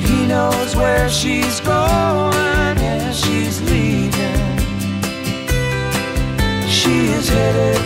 But he knows where she's going and she's leaving. She is headed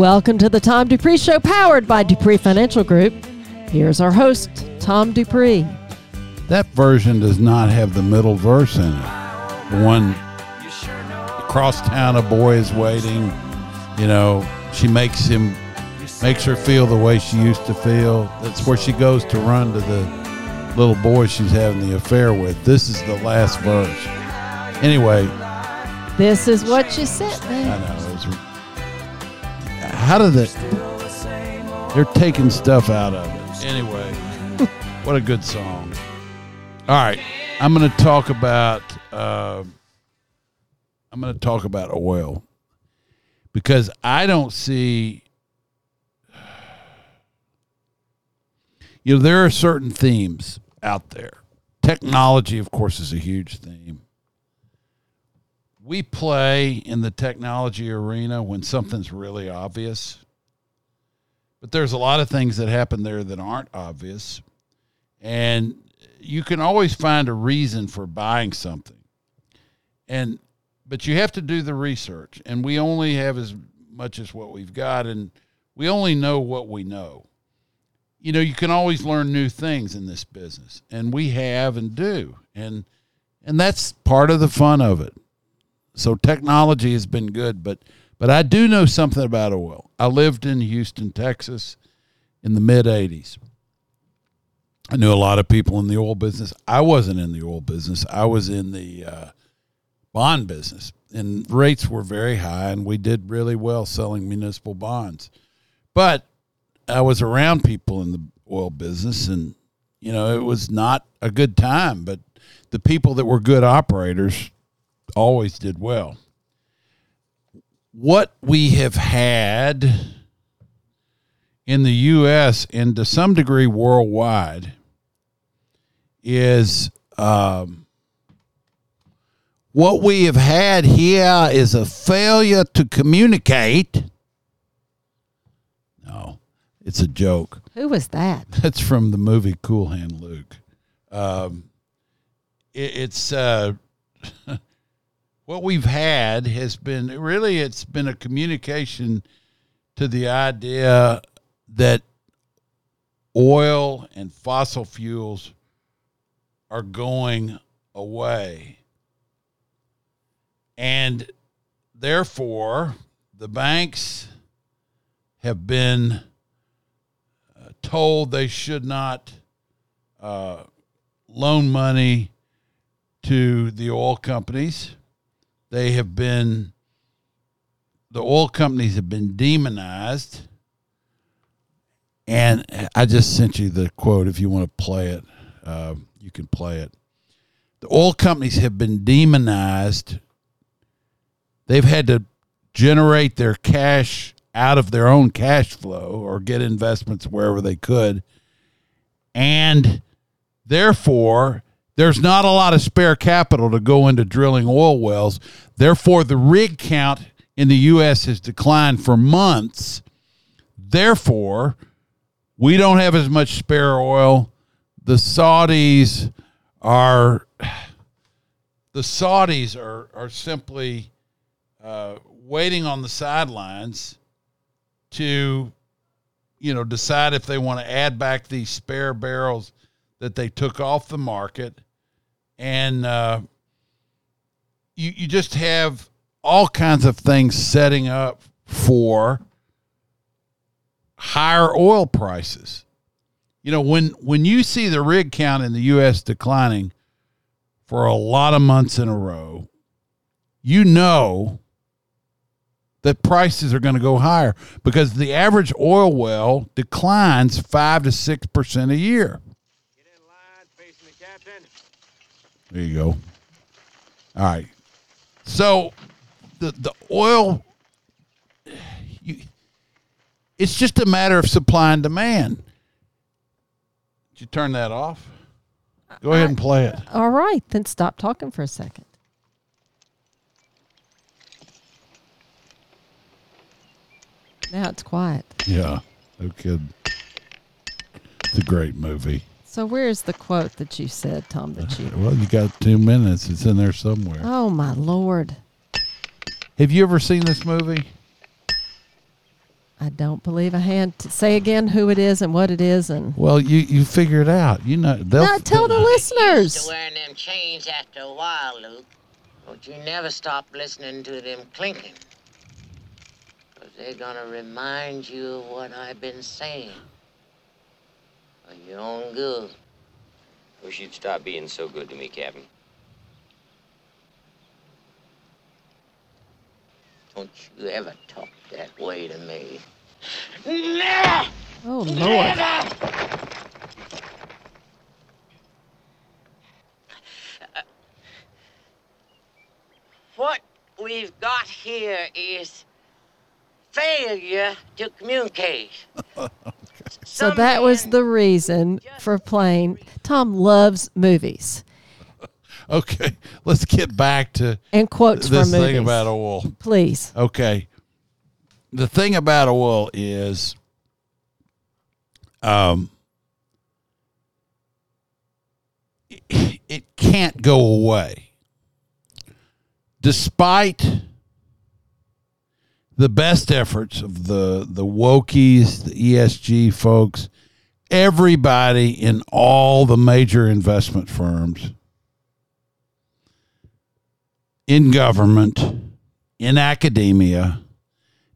Welcome to the Tom Dupree Show, powered by Dupree Financial Group. Here's our host, Tom Dupree. That version does not have the middle verse in it. The one across town, a boy is waiting. You know, she makes him, makes her feel the way she used to feel. That's where she goes to run to the little boy she's having the affair with. This is the last verse. Anyway, This is what you sent I know. How did it? They're taking stuff out of it. Anyway, what a good song. All right, I'm going to talk about. Uh, I'm going to talk about oil because I don't see. You know, there are certain themes out there. Technology, of course, is a huge theme we play in the technology arena when something's really obvious. But there's a lot of things that happen there that aren't obvious. And you can always find a reason for buying something. And but you have to do the research. And we only have as much as what we've got and we only know what we know. You know, you can always learn new things in this business. And we have and do. And and that's part of the fun of it. So technology has been good, but but I do know something about oil. I lived in Houston, Texas in the mid 80s. I knew a lot of people in the oil business. I wasn't in the oil business. I was in the uh, bond business, and rates were very high, and we did really well selling municipal bonds. But I was around people in the oil business, and you know it was not a good time. But the people that were good operators always did well. What we have had in the U.S. and to some degree worldwide is um, what we have had here is a failure to communicate. No, it's a joke. Who was that? That's from the movie Cool Hand Luke. Um, it, it's uh, what we've had has been really it's been a communication to the idea that oil and fossil fuels are going away. And therefore, the banks have been uh, told they should not uh, loan money to the oil companies. They have been, the oil companies have been demonized. And I just sent you the quote. If you want to play it, uh, you can play it. the oil companies have been demonized. They've had to generate their cash out of their own cash flow or get investments wherever they could. And therefore, there's not a lot of spare capital to go into drilling oil wells. Therefore, the rig count in the U.S. has declined for months. Therefore, we don't have as much spare oil. The Saudis are the Saudis are are simply uh, waiting on the sidelines to you know decide if they want to add back these spare barrels that they took off the market and uh, you you just have all kinds of things setting up for higher oil prices you know when when you see the rig count in the US declining for a lot of months in a row you know that prices are going to go higher because the average oil well declines 5 to 6% a year. Get in line, facing the captain. There you go. All right. So the the oil you, it's just a matter of supply and demand. Did you turn that off? Go ahead and play it. All right, then stop talking for a second. Now it's quiet. Yeah. No kidding. It's a great movie. So where's the quote that you said, Tom, that you Well, you got two minutes. It's in there somewhere. Oh my lord. Have you ever seen this movie? I don't believe I had to say again who it is and what it is and Well, you you figure it out. You know they'll no, tell the Used listeners. to wearing them chains after a while, Luke. But you never stop listening to them clinking. Because they're going to remind you of what I've been saying. For your own good. Wish you'd stop being so good to me, Captain. Don't you ever talk that way to me. No. Oh lord. What we've got here is failure to communicate. So that was the reason for playing. Tom loves movies Okay, let's get back to and quotes this from movies. thing about oil. Please. Okay. The thing about oil is um it, it can't go away. Despite the best efforts of the the wokies, the ESG folks, everybody in all the major investment firms in government, in academia,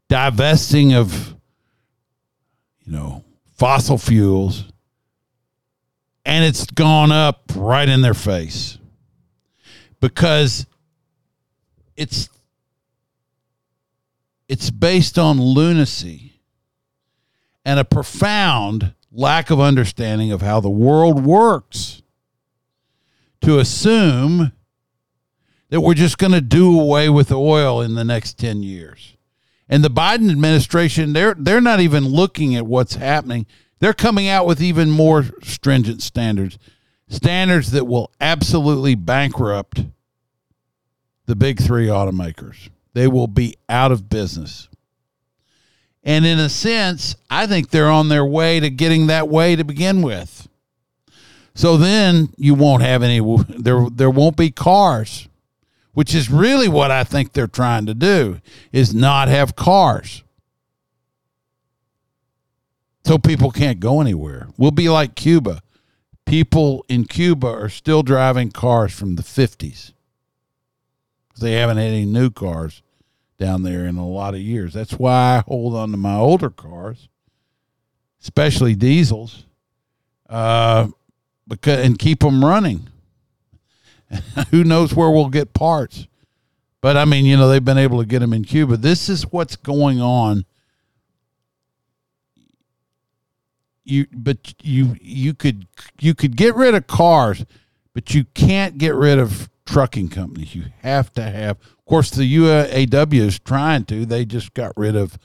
divesting of, you know, fossil fuels, and it's gone up right in their face. Because it's it's based on lunacy and a profound lack of understanding of how the world works to assume that we're just going to do away with oil in the next 10 years. And the Biden administration they're they're not even looking at what's happening. They're coming out with even more stringent standards. Standards that will absolutely bankrupt the big 3 automakers. They will be out of business. And in a sense, I think they're on their way to getting that way to begin with. So then you won't have any there there won't be cars which is really what I think they're trying to do is not have cars. So people can't go anywhere. We'll be like Cuba. People in Cuba are still driving cars from the 50s. They haven't had any new cars down there in a lot of years. That's why I hold on to my older cars, especially diesels, uh, because and keep them running. who knows where we'll get parts. But I mean, you know, they've been able to get them in Cuba. This is what's going on. You but you you could you could get rid of cars, but you can't get rid of trucking companies. You have to have. Of course, the UAW is trying to. They just got rid of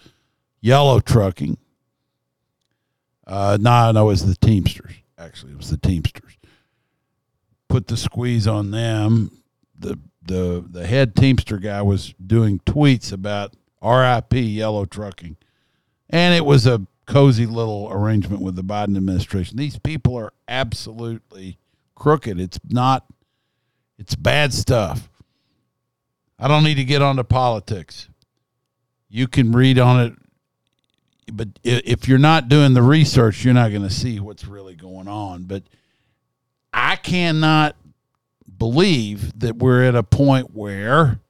yellow trucking. Uh, no, no, it was the Teamsters. Actually, it was the Teamsters. Put the squeeze on them. The the the head Teamster guy was doing tweets about RIP yellow trucking, and it was a cozy little arrangement with the Biden administration. These people are absolutely crooked. It's not. It's bad stuff. I don't need to get onto politics. You can read on it but if you're not doing the research, you're not going to see what's really going on. But I cannot believe that we're at a point where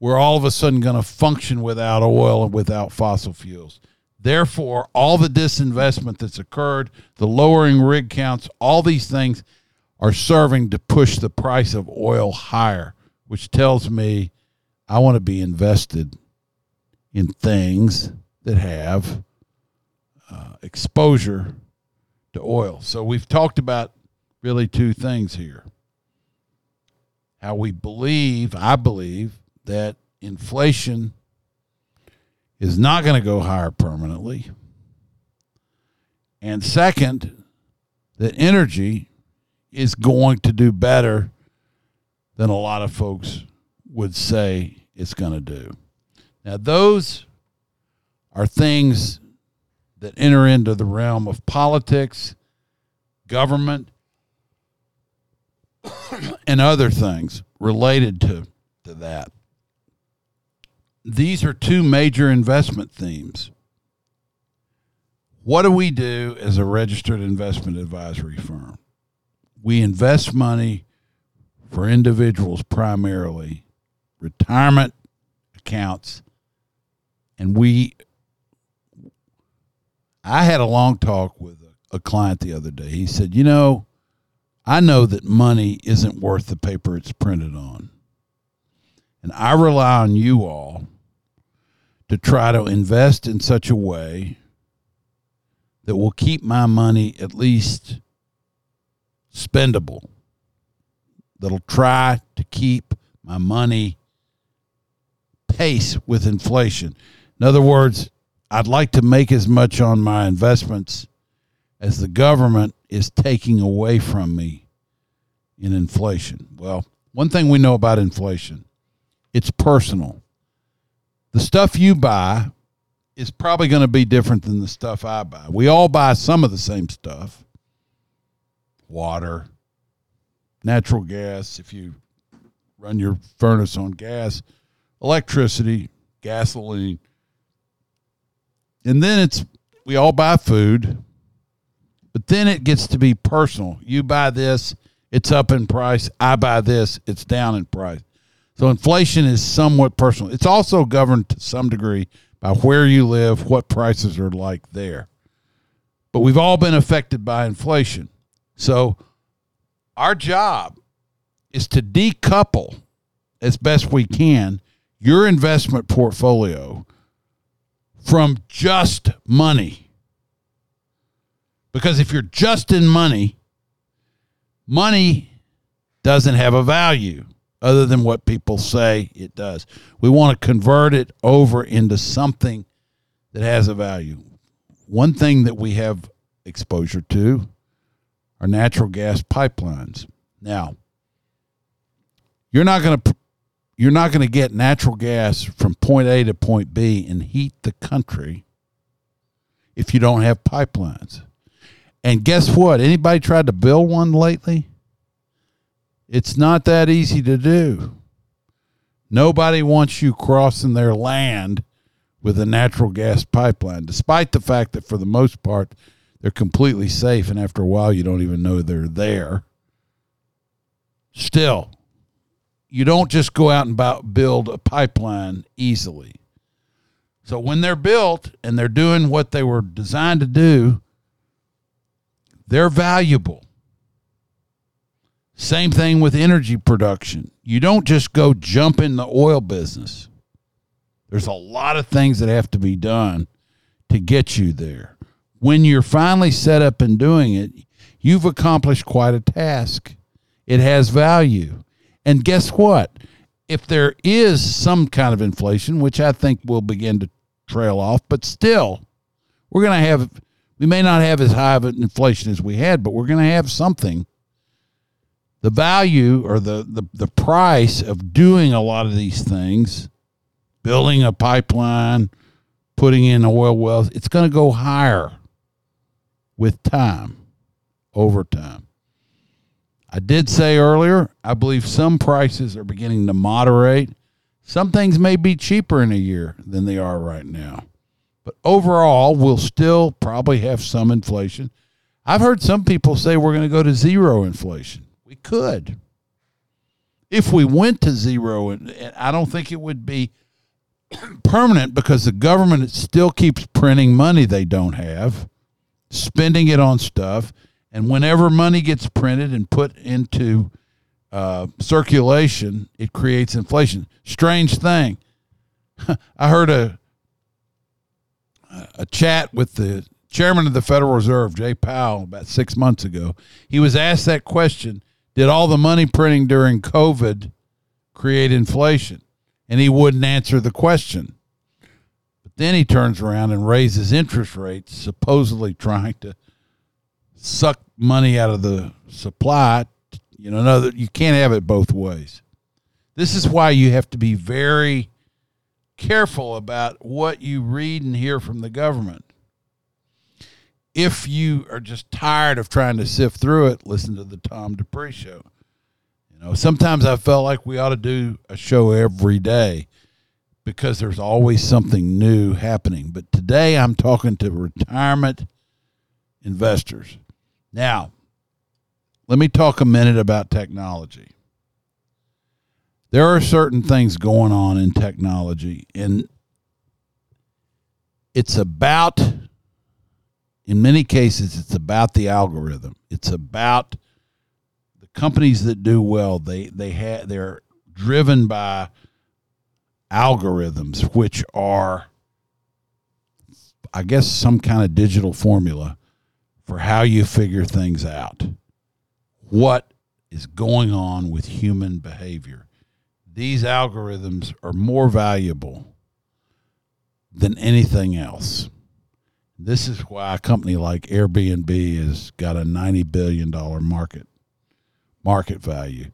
we're all of a sudden going to function without oil and without fossil fuels. Therefore, all the disinvestment that's occurred, the lowering rig counts, all these things are serving to push the price of oil higher, which tells me I want to be invested in things that have uh, exposure to oil. So we've talked about really two things here. How we believe, I believe, that inflation is not going to go higher permanently. And second, that energy is going to do better than a lot of folks would say it's going to do. Now, those are things that enter into the realm of politics, government, and other things related to, to that. These are two major investment themes. What do we do as a registered investment advisory firm? We invest money for individuals primarily, retirement accounts, and we I had a long talk with a, a client the other day. He said, "You know, I know that money isn't worth the paper it's printed on. And I rely on you all to try to invest in such a way that will keep my money at least spendable. That'll try to keep my money pace with inflation. In other words, I'd like to make as much on my investments as the government is taking away from me in inflation. Well, one thing we know about inflation, it's personal. The stuff you buy is probably going to be different than the stuff I buy. We all buy some of the same stuff. Water, natural gas if you run your furnace on gas, electricity, gasoline. And then it's we all buy food, but then it gets to be personal. You buy this, it's up in price. I buy this, it's down in price. So inflation is somewhat personal. It's also governed to some degree by where you live, what prices are like there. But we've all been affected by inflation. So our job is to decouple as best we can your investment portfolio from just money. Because if you're just in money, money doesn't have a value other than what people say it does. We want to convert it over into something that has a value. One thing that we have exposure to are natural gas pipelines. Now, you're not going to you're not going to get natural gas from point A to point B and heat the country if you don't have pipelines. And guess what? Anybody tried to build one lately? It's not that easy to do. Nobody wants you crossing their land with a natural gas pipeline, despite the fact that for the most part they're completely safe and after a while you don't even know they're there. Still, you don't just go out and build a pipeline easily. So when they're built and they're doing what they were designed to do, they're valuable. Same thing with energy production. You don't just go jump in the oil business. There's a lot of things that have to be done to get you there. When you're finally set up and doing it, you've accomplished quite a task. It has value. And guess what? If there is some kind of inflation, which I think will begin to trail off, but still, we're going to have, we may not have as high of an inflation as we had, but we're going to have something. The value or the, the, the price of doing a lot of these things, building a pipeline, putting in oil wells, it's going to go higher with time, over time. I did say earlier, I believe some prices are beginning to moderate. Some things may be cheaper in a year than they are right now. But overall, we'll still probably have some inflation. I've heard some people say we're going to go to zero inflation. We could. If we went to zero, and I don't think it would be permanent because the government still keeps printing money they don't have, spending it on stuff and whenever money gets printed and put into uh, circulation, it creates inflation. Strange thing. I heard a a chat with the chairman of the Federal Reserve, Jay Powell, about six months ago. He was asked that question: Did all the money printing during COVID create inflation? And he wouldn't answer the question. But then he turns around and raises interest rates, supposedly trying to suck money out of the supply. You know, no, that you can't have it both ways. This is why you have to be very careful about what you read and hear from the government. If you are just tired of trying to sift through it, listen to the Tom Dupree show. You know, sometimes I felt like we ought to do a show every day because there's always something new happening. But today I'm talking to retirement investors. Now, let me talk a minute about technology. There are certain things going on in technology, and it's about, in many cases, it's about the algorithm. It's about the companies that do well. They they have they're driven by algorithms, which are, I guess, some kind of digital formula for how you figure things out. What is going on with human behavior? These algorithms are more valuable than anything else. This is why a company like Airbnb has got a ninety billion dollar market market value.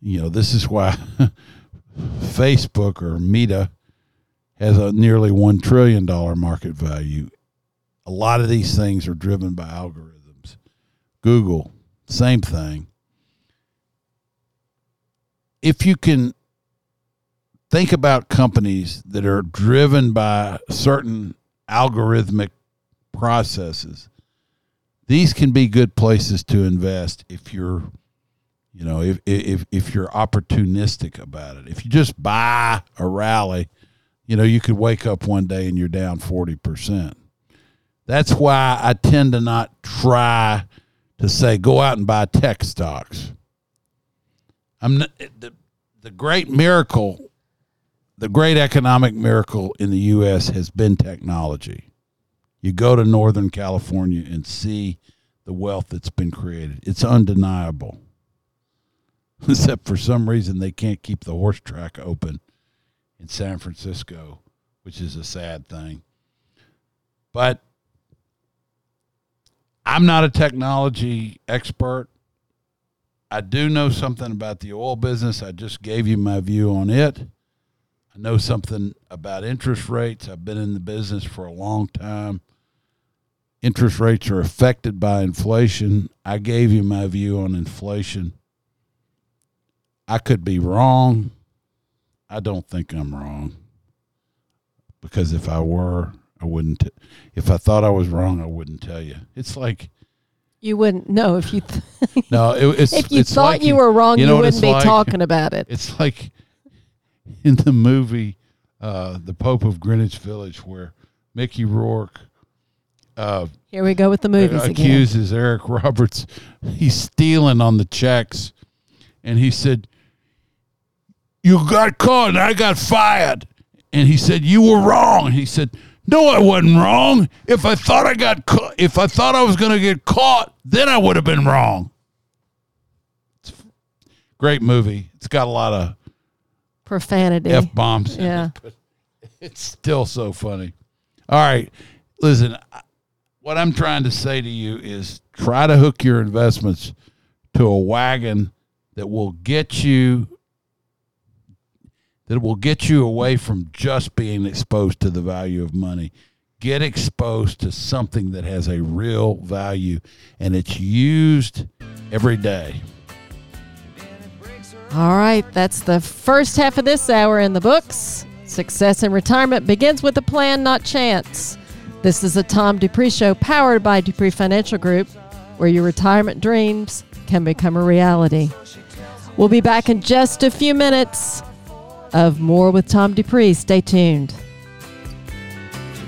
You know, this is why Facebook or Meta has a nearly one trillion dollar market value a lot of these things are driven by algorithms. Google, same thing. If you can think about companies that are driven by certain algorithmic processes, these can be good places to invest if you're you know if if if you're opportunistic about it if you just buy a rally you know you could wake up one day and you're down 40% that's why I tend to not try to say go out and buy tech stocks. I'm not, the the great miracle, the great economic miracle in the U.S. has been technology. You go to Northern California and see the wealth that's been created. It's undeniable. Except for some reason they can't keep the horse track open in San Francisco, which is a sad thing. But I'm not a technology expert. I do know something about the oil business. I just gave you my view on it. I know something about interest rates. I've been in the business for a long time. Interest rates are affected by inflation. I gave you my view on inflation. I could be wrong. I don't think I'm wrong. Because if I were, I wouldn't. T- if I thought I was wrong, I wouldn't tell you. It's like You wouldn't know if you th- no. It, it's if you it's thought like you were wrong, you, know what wouldn't be like? talking about it. It's like in the movie uh, "The Pope of Greenwich Village," where Mickey Rourke uh, Here we go with the movies again. accuses Eric Roberts he's stealing on the checks, and he said, "You got caught, and I got fired." And he said, "You were wrong." He said, "No, I wasn't wrong. If I thought I got caught, if I thought I was going to get caught, then I would have been wrong." It's, Great movie. It's got a lot of Profanity. f bombs. Yeah. It's still so funny. All right, listen. What I'm trying to say to you is try to hook your investments to a wagon that will get you that will get you away from just being exposed to the value of money. Get exposed to something that has a real value and it's used every day. All right, that's the first half of this hour in the books. Success in retirement begins with a plan, not chance. This is a Tom Dupree show powered by Dupree Financial Group, where your retirement dreams can become a reality. We'll be back in just a few minutes of more with Tom Dupree. Stay tuned. to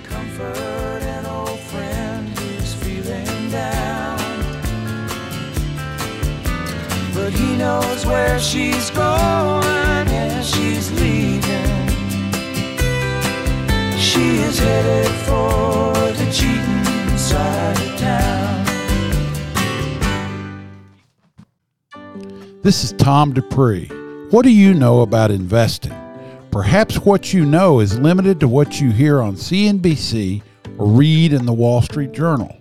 comfort an old friend who's feeling down. But he knows where she's going, yeah, she's leaving. She is headed for the cheating side of town. This is Tom Dupree. What do you know about investing? Perhaps what you know is limited to what you hear on CNBC or read in the Wall Street Journal.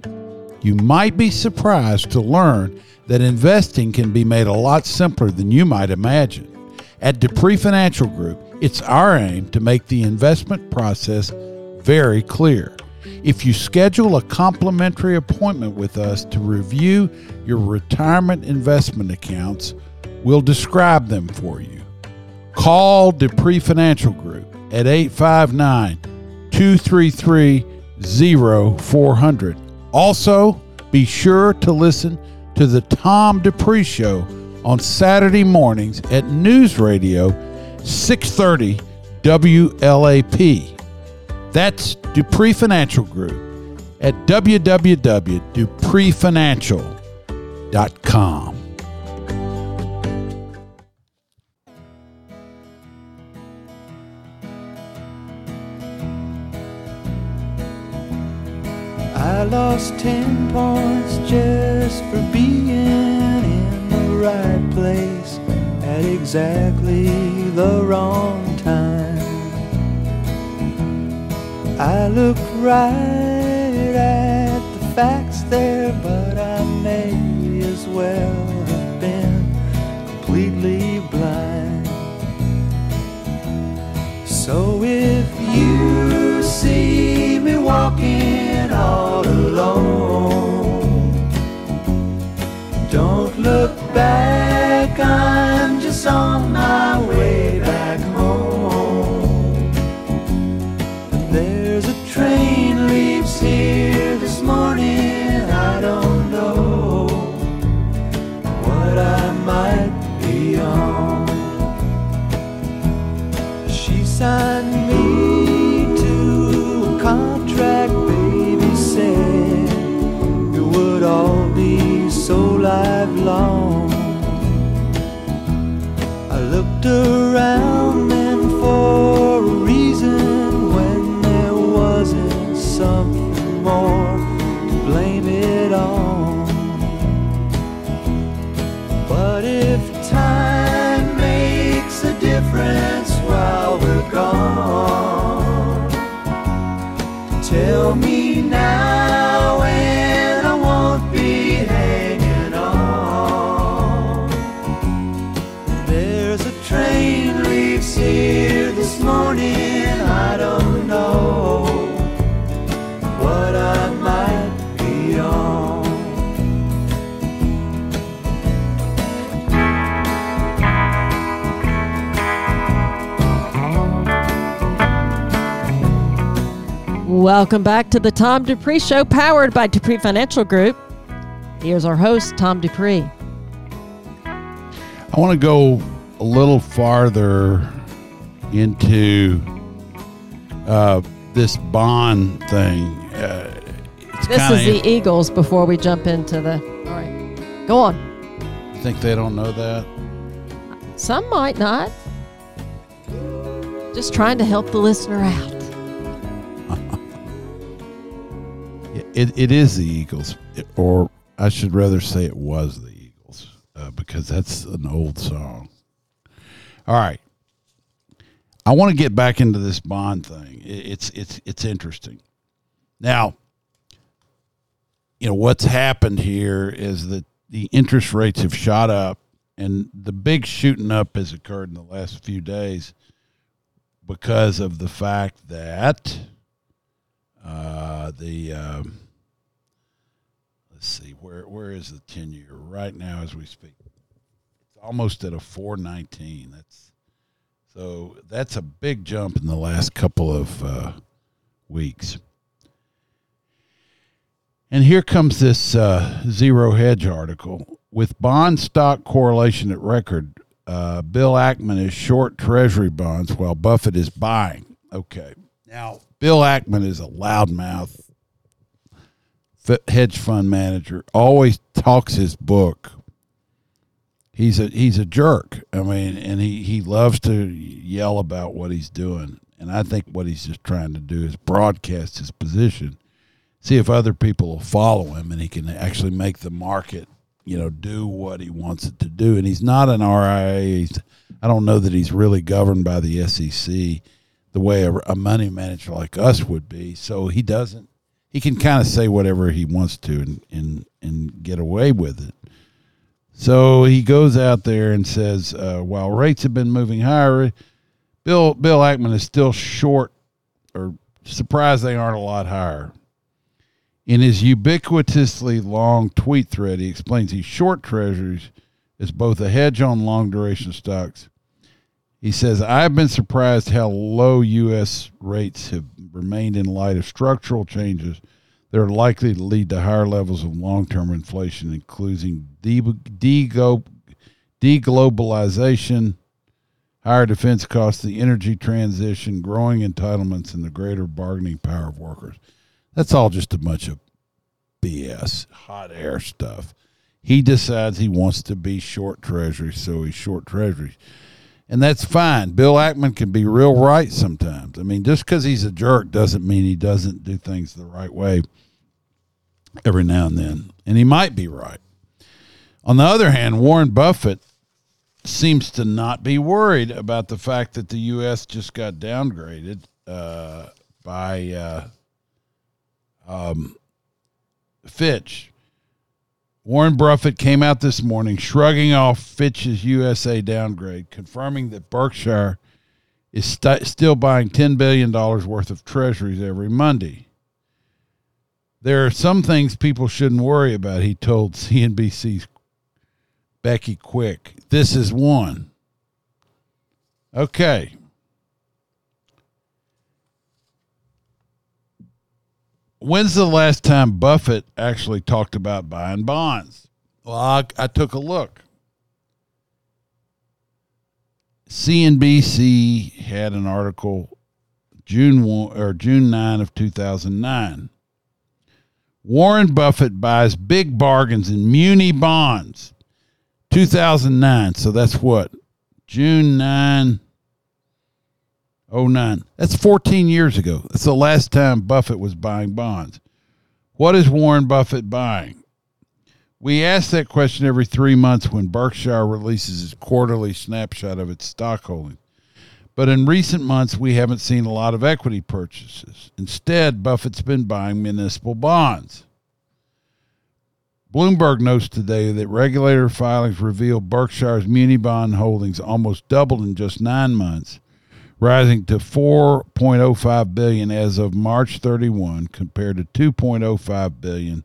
You might be surprised to learn that investing can be made a lot simpler than you might imagine. At Dupree Financial Group, it's our aim to make the investment process very clear. If you schedule a complimentary appointment with us to review your retirement investment accounts, we'll describe them for you. Call Dupree Financial Group at 859 233 0400. Also, be sure to listen to the Tom Dupree Show on Saturday mornings at News Radio 630 WLAP. That's Dupree Financial Group at www.dupreefinancial.com. lost ten points just for being in the right place at exactly the wrong time. I look right at the facts there, but I may as well have been completely blind. So if you see me walking all don't look back, I'm just on my way back home. And There's a train leaves here Welcome back to the Tom Dupree Show, powered by Dupree Financial Group. Here's our host, Tom Dupree. I want to go a little farther into uh, this bond thing. Uh, This is the Eagles before we jump into the. All right. Go on. You think they don't know that? Some might not. Just trying to help the listener out. It, it is the Eagles, or I should rather say it was the Eagles. uh, because that's an old song. All right. I want to get back into this bond thing. It's it's it's interesting. Now, you know what's happened here is that the interest rates have shot up, and the big shooting up has occurred in the last few days because of the fact that uh, the um, let's see where where is the ten year right now as we speak. It's almost at a four nineteen. That's so that's a big jump in the last couple of uh, weeks. And here comes this uh, zero hedge article with bond stock correlation at record. Uh, Bill Ackman is short Treasury bonds while Buffett is buying. Okay, now Bill Ackman is a loudmouth hedge fund manager. Always talks his book. He's a he's a jerk. I mean, and he he loves to yell about what he's doing. And I think what he's just trying to do is broadcast his position see if other people will follow him and he can actually make the market you know do what he wants it to do and he's not an RIA he's, I don't know that he's really governed by the SEC the way a, a money manager like us would be so he doesn't he can kind of say whatever he wants to and, and and get away with it so he goes out there and says uh, while rates have been moving higher Bill Bill Ackman is still short or surprised they aren't a lot higher in his ubiquitously long tweet thread, he explains he's short treasuries as both a hedge on long duration stocks. He says, I've been surprised how low U.S. rates have remained in light of structural changes that are likely to lead to higher levels of long term inflation, including de- de- deglobalization, higher defense costs, the energy transition, growing entitlements, and the greater bargaining power of workers. That's all just a bunch of BS, hot air stuff. He decides he wants to be short treasury, so he's short treasuries. And that's fine. Bill Ackman can be real right sometimes. I mean, just because he's a jerk doesn't mean he doesn't do things the right way every now and then. And he might be right. On the other hand, Warren Buffett seems to not be worried about the fact that the U.S. just got downgraded uh, by uh, um, Fitch. Warren Buffett came out this morning shrugging off Fitch's USA downgrade, confirming that Berkshire is st- still buying $10 billion worth of treasuries every Monday. There are some things people shouldn't worry about, he told CNBC's Becky Quick. This is one. Okay. When's the last time Buffett actually talked about buying bonds? Well, I, I took a look. CNBC had an article June 1 or June 9 of 2009. Warren Buffett buys big bargains in muni bonds. 2009. So that's what? June 9 09. That's 14 years ago. That's the last time Buffett was buying bonds. What is Warren Buffett buying? We ask that question every three months when Berkshire releases its quarterly snapshot of its stock holding. But in recent months, we haven't seen a lot of equity purchases. Instead, Buffett's been buying municipal bonds. Bloomberg notes today that regulator filings reveal Berkshire's muni bond holdings almost doubled in just nine months, rising to 4.05 billion as of March 31, compared to 2.05 billion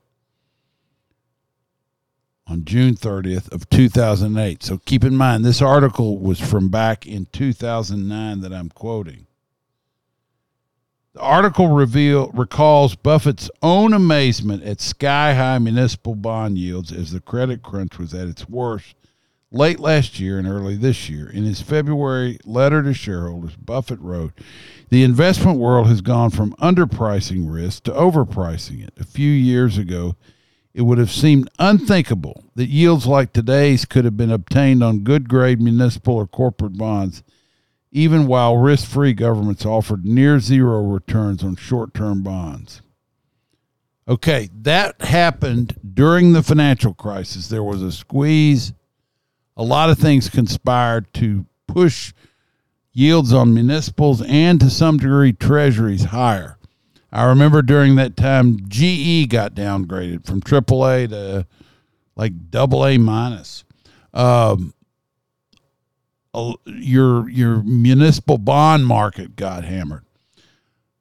on June 30th of 2008. So keep in mind this article was from back in 2009 that I'm quoting. The article reveal recalls Buffett's own amazement at sky-high municipal bond yields as the credit crunch was at its worst late last year and early this year. In his February letter to shareholders, Buffett wrote, "The investment world has gone from underpricing risk to overpricing it. A few years ago, it would have seemed unthinkable that yields like today's could have been obtained on good grade municipal or corporate bonds, even while risk free governments offered near zero returns on short term bonds. Okay, that happened during the financial crisis. There was a squeeze a lot of things conspired to push yields on municipals and to some degree treasuries higher. I remember during that time, GE got downgraded from AAA to like double A minus. Um, your your municipal bond market got hammered.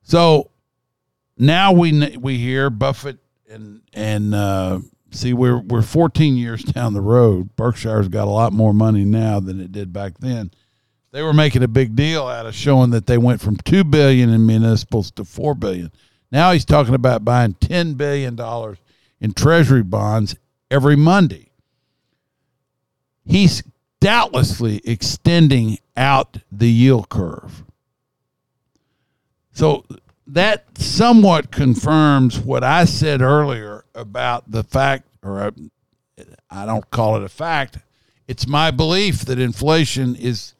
So now we we hear Buffett and and uh, see we're we're 14 years down the road. Berkshire's got a lot more money now than it did back then. They were making a big deal out of showing that they went from two billion in municipals to four billion. Now he's talking about buying 10 billion dollars in treasury bonds every Monday. He's doubtlessly extending out the yield curve. So that somewhat confirms what I said earlier about the fact, or uh, I don't call it a fact, it's my belief that inflation is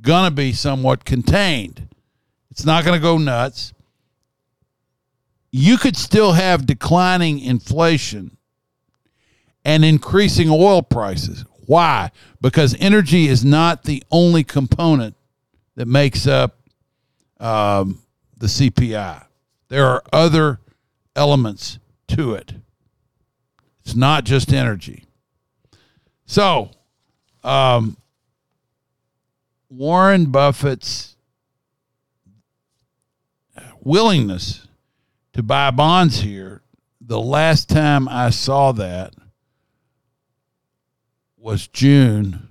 going to be somewhat contained. It's not going to go nuts. You could still have declining inflation and increasing oil prices. Why? Because energy is not the only component that makes up um, the CPI. There are other elements to it. It's not just energy. So, um, Warren Buffett's willingness to buy bonds here, the last time I saw that was June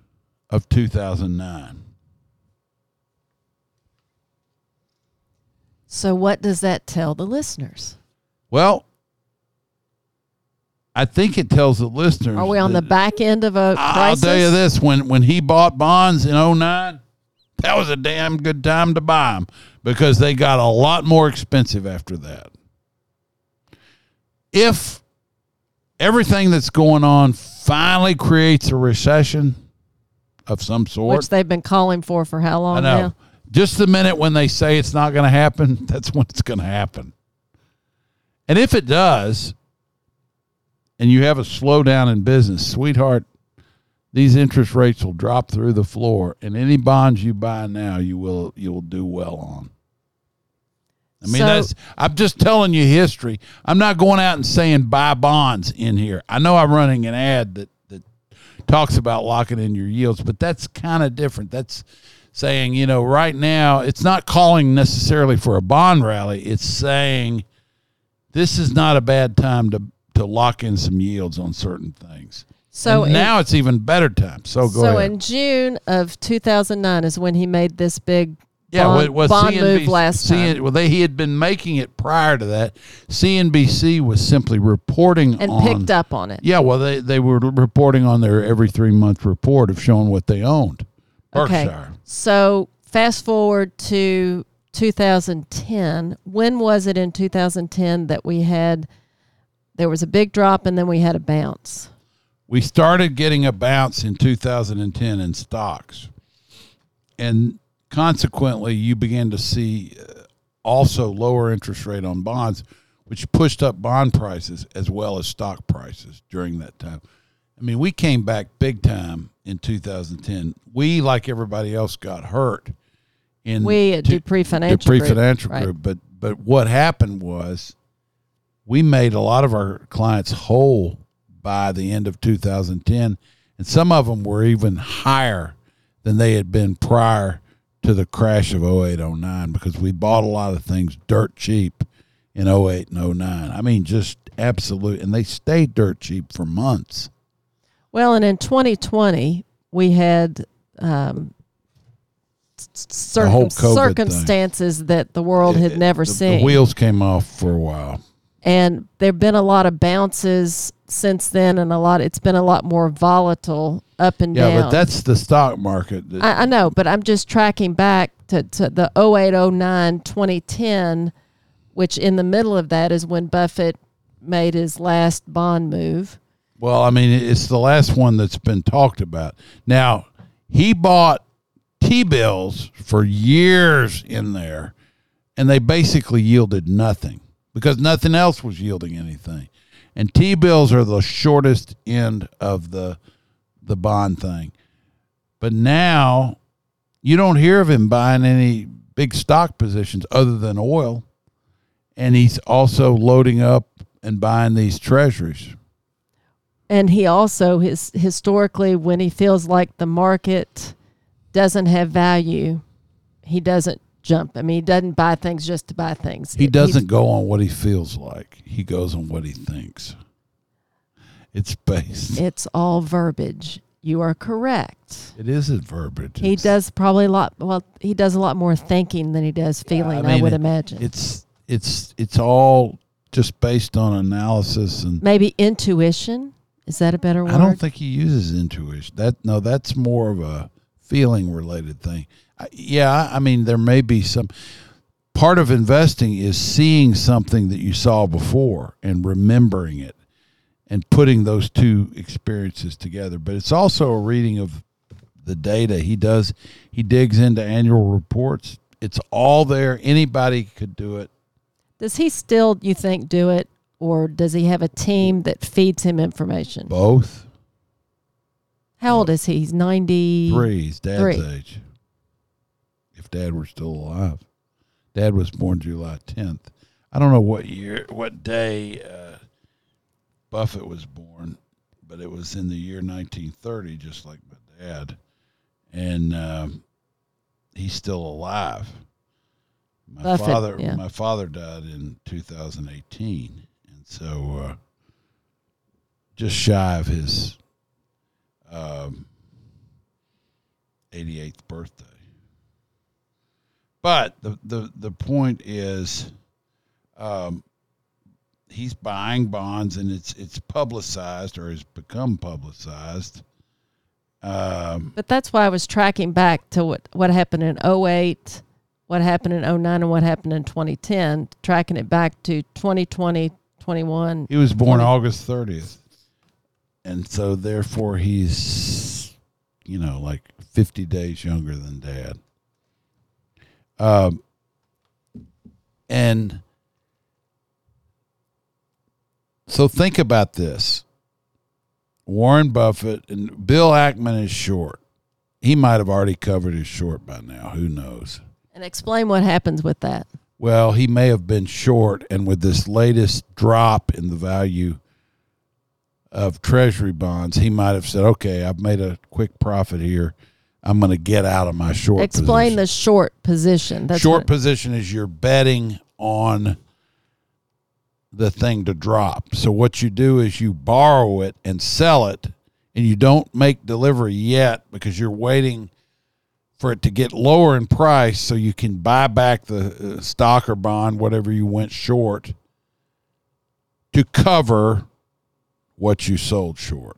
of 2009. So, what does that tell the listeners? Well, I think it tells the listeners. Are we on the back end of a I'll crisis? tell you this: when when he bought bonds in 09, that was a damn good time to buy them because they got a lot more expensive after that. If everything that's going on finally creates a recession of some sort, Which they've been calling for for how long I know. now? Just the minute when they say it's not going to happen, that's when it's going to happen. And if it does, and you have a slowdown in business, sweetheart, these interest rates will drop through the floor, and any bonds you buy now, you will you will do well on. I mean, So- that's I'm just telling you history. I'm not going out and saying buy bonds in here. I know I'm running an ad that that talks about locking in your yields, but that's kind of different. That's saying, you know, right now it's not calling necessarily for a bond rally. It's saying this is not a bad time to to lock in some yields on certain things. So in- now it's even better time. So go so ahead. in June of 2009 is when he made this big yeah, bond, was bond move CNBC last time Well, they he had been making it prior to that. CNBC was simply reporting and on picked up on it. Yeah, well, they they were reporting on their every three month report of showing what they owned. Berkshire. So fast forward to 2010. When was it in 2010 that we had there was a big drop and then we had a bounce? we started getting a bounce in 2010 in stocks and consequently you began to see uh, also lower interest rate on bonds which pushed up bond prices as well as stock prices during that time i mean we came back big time in 2010 we like everybody else got hurt in We at Dupree Financial Dupree Group, Financial right. Group. But but what happened was we made a lot of our clients whole by the end of 2010, and some of them were even higher than they had been prior to the crash of 08 09 because we bought a lot of things dirt cheap in 08 and 09. I mean, just absolute, and they stayed dirt cheap for months. Well, and in 2020 we had um, circum- COVID thing. circumstances that the world had never the, seen. The wheels came off for a while. And there've been a lot of bounces since then and a lot it's been a lot more volatile up and Yeah, down Yeah, but that's the stock market. that- I, I know but i'm just tracking back to, to the 08 09 2010 which in the middle of that is when buffett made his last bond move Well, I mean, it's the last one that's been talked about. Now, he bought T bills for years in there, and they basically yielded nothing because nothing else was yielding anything. And T bills are the shortest end of the the bond thing. But now you don't hear of him buying any big stock positions other than oil. And he's also loading up and buying these treasuries. And he also his historically when he feels like the market doesn't have value, he doesn't jump. I mean, he doesn't buy things just to buy things. He doesn't go on what he feels like. He goes on what he thinks. It's based. It's all verbiage. You are correct. It is a verbiage. He It's- does probably a lot. Well, he does a lot more thinking than he does feeling. I, mean, would it- imagine. It's it's it's all just based on analysis and Maybe intuition. Is that a better word? I don't think he uses intuition. That no, that's more of a feeling related thing. Yeah, I mean there may be some part of investing is seeing something that you saw before and remembering it and putting those two experiences together. But it's also a reading of the data. He does he digs into annual reports. It's all there. Anybody could do it. Does he still, you think, do it, or does he have a team that feeds him information? Both. How old is he? He's ninety. Three. He's dad's Three. age. If dad were still alive. Dad was born July 10th. I don't know what year, what day uh, Buffett was born, but it was in the year 1930, just like my dad. And um, he's still alive. My Buffett, father, yeah. my father died in 2018, and so uh, just shy of his um, 88th birthday. But the, the, the point is, um, he's buying bonds and it's it's publicized or has become publicized. Um, But that's why I was tracking back to what, what happened in 08, what happened in 09, and what happened in 2010, tracking it back to 2020, 21. he was born 20 August 30th, and so therefore he's you know like 50 days younger than Dad. Um, and so think about this. Warren Buffett and Bill Ackman is short. He might have already covered his short by now. Who knows? And explain what happens with that. Well, he may have been short, and with this latest drop in the value of Treasury bonds, he might have said, "Okay, I've made a quick profit here. I'm going to get out of my short." Explain position." the short position. That's short position is you're betting on the thing to drop. So what you do is you borrow it and sell it, and you don't make delivery yet because you're waiting for it to get lower in price so you can buy back the uh, stock or bond, whatever you went short, to cover what you sold short.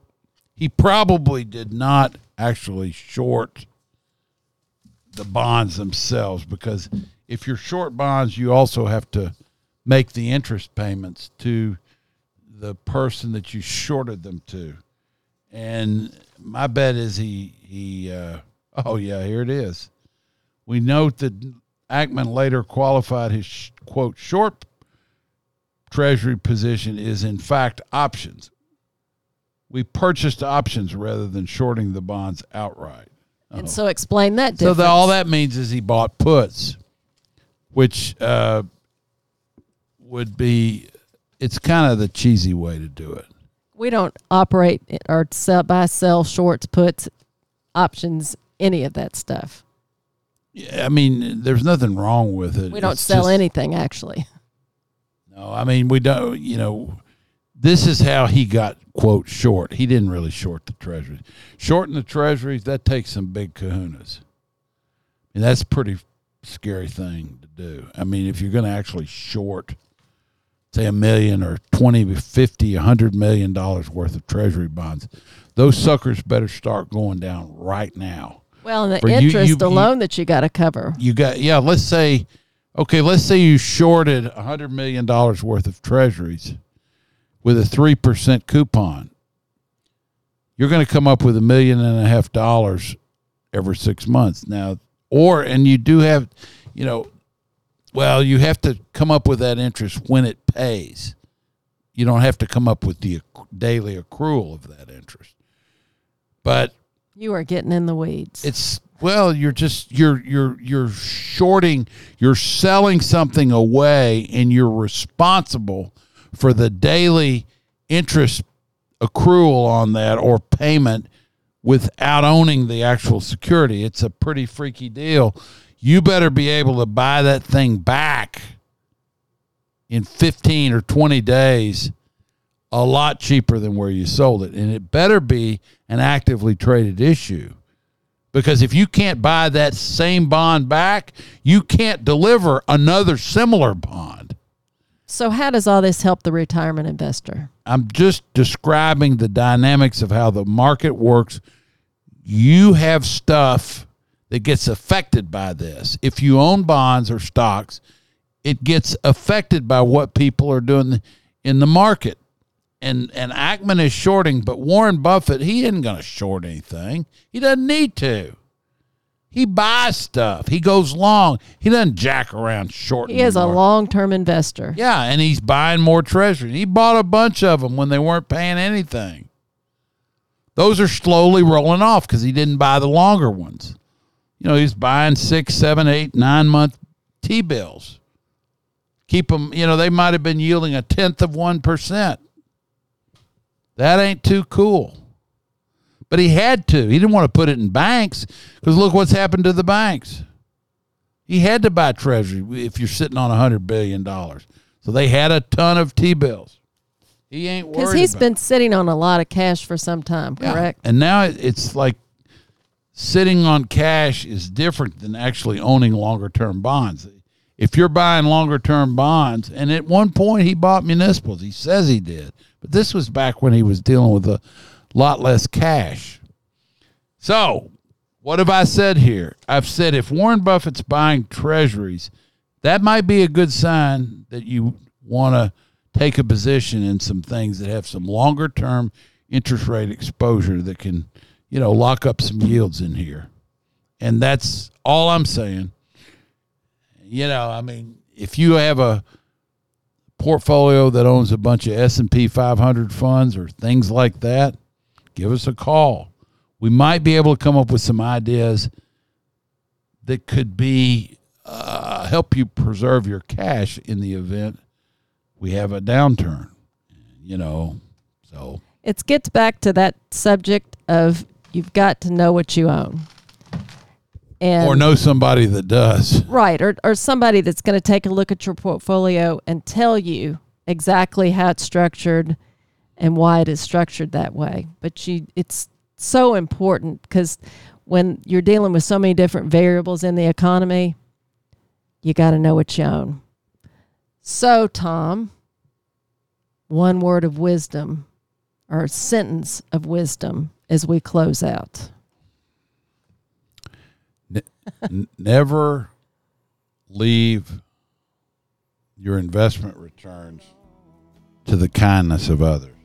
He probably did not actually short the bonds themselves because if you're short bonds, you also have to make the interest payments to the person that you shorted them to. And my bet is he he uh, oh yeah, here it is. We note that Ackman later qualified his quote short treasury position is in fact options. We purchased options rather than shorting the bonds outright. and so explain that So the, all that means is he bought puts, which uh, would be it's kind of the cheesy way to do it. we don't operate or sell, buy, sell shorts, puts, options, any of that stuff. Yeah, I mean, there's nothing wrong with it. We don't It's sell just- anything actually. No, I mean we don't. You know, this is how he got quote short. He didn't really short the treasuries. Shorting the treasuries that takes some big kahunas, and that's a pretty scary thing to do. I mean, if you're going to actually short, say a million or 20, 50, 100 million dollars worth of treasury bonds, those suckers better start going down right now. Well, and the For interest you- you- alone that you got to cover. you got yeah let's say okay let's say you shorted a hundred million dollars worth of treasuries with a three percent coupon. You're going to come up with a million and a half dollars every six months. Now or and you do have you know well you have to come up with that interest when it pays. You don't have to come up with the daily accrual of that interest. But You are getting in the weeds. It's well, you're just you're you're you're shorting, you're selling something away and you're responsible for the daily interest accrual on that or payment without owning the actual security. It's a pretty freaky deal. You better be able to buy that thing back in 15 or 20 days a lot cheaper than where you sold it. And it better be an actively traded issue. Because if you can't buy that same bond back, you can't deliver another similar bond. So, how does all this help the retirement investor? I'm just describing the dynamics of how the market works. You have stuff that gets affected by this. If you own bonds or stocks, it gets affected by what people are doing in the market. And and Ackman is shorting, but Warren Buffett, he isn't going to short anything. He doesn't need to. He buys stuff. He goes long. He doesn't jack around short. He is a long term investor. Yeah, and he's buying more treasury. He bought a bunch of them when they weren't paying anything. Those are slowly rolling off because he didn't buy the longer ones. You know, he's buying six, seven, eight, nine month T bills. Keep them, you know, they might have been yielding a tenth of 1%. That ain't too cool. But he had to. He didn't want to put it in banks because look what's happened to the banks. He had to buy treasury if you're sitting on a hundred billion dollars. So they had a ton of T bills. He ain't worried. Because he's been sitting on a lot of cash for some time, Yeah. correct? And now it's like sitting on cash is different than actually owning longer term bonds. If you're buying longer term bonds, and at one point he bought municipals, he says he did, but this was back when he was dealing with a lot less cash. So, what have I said here? I've said if Warren Buffett's buying treasuries, that might be a good sign that you want to take a position in some things that have some longer term interest rate exposure that can, you know, lock up some yields in here. And that's all I'm saying. You know, I mean, if you have a portfolio that owns a bunch of S&P 500 funds or things like that, give us a call. We might be able to come up with some ideas that could be uh, help you preserve your cash in the event we have a downturn. You know, so It gets back to that subject of you've got to know what you own. And or know somebody that does. Right, or, or somebody that's going to take a look at your portfolio and tell you exactly how it's structured and why it is structured that way. But you, it's so important because when you're dealing with so many different variables in the economy, you got to know what you own. So, Tom, one word of wisdom or a sentence of wisdom as we close out. N- never leave your investment returns to the kindness of others.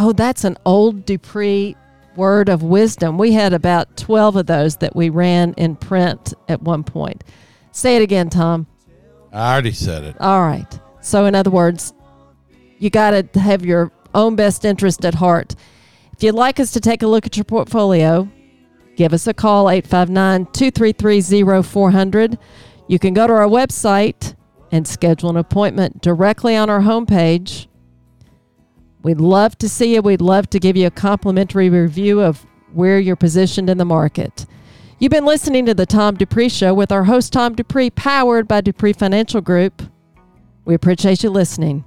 Oh, that's an old Dupree word of wisdom. We had about 12 of those that we ran in print at one point. Say it again, Tom. I already said it. All right. So, in other words, you got to have your own best interest at heart. If you'd like us to take a look at your portfolio, give us a call 859 233 0400. You can go to our website and schedule an appointment directly on our homepage. We'd love to see you. We'd love to give you a complimentary review of where you're positioned in the market. You've been listening to the Tom Dupree Show with our host, Tom Dupree, powered by Dupree Financial Group. We appreciate you listening.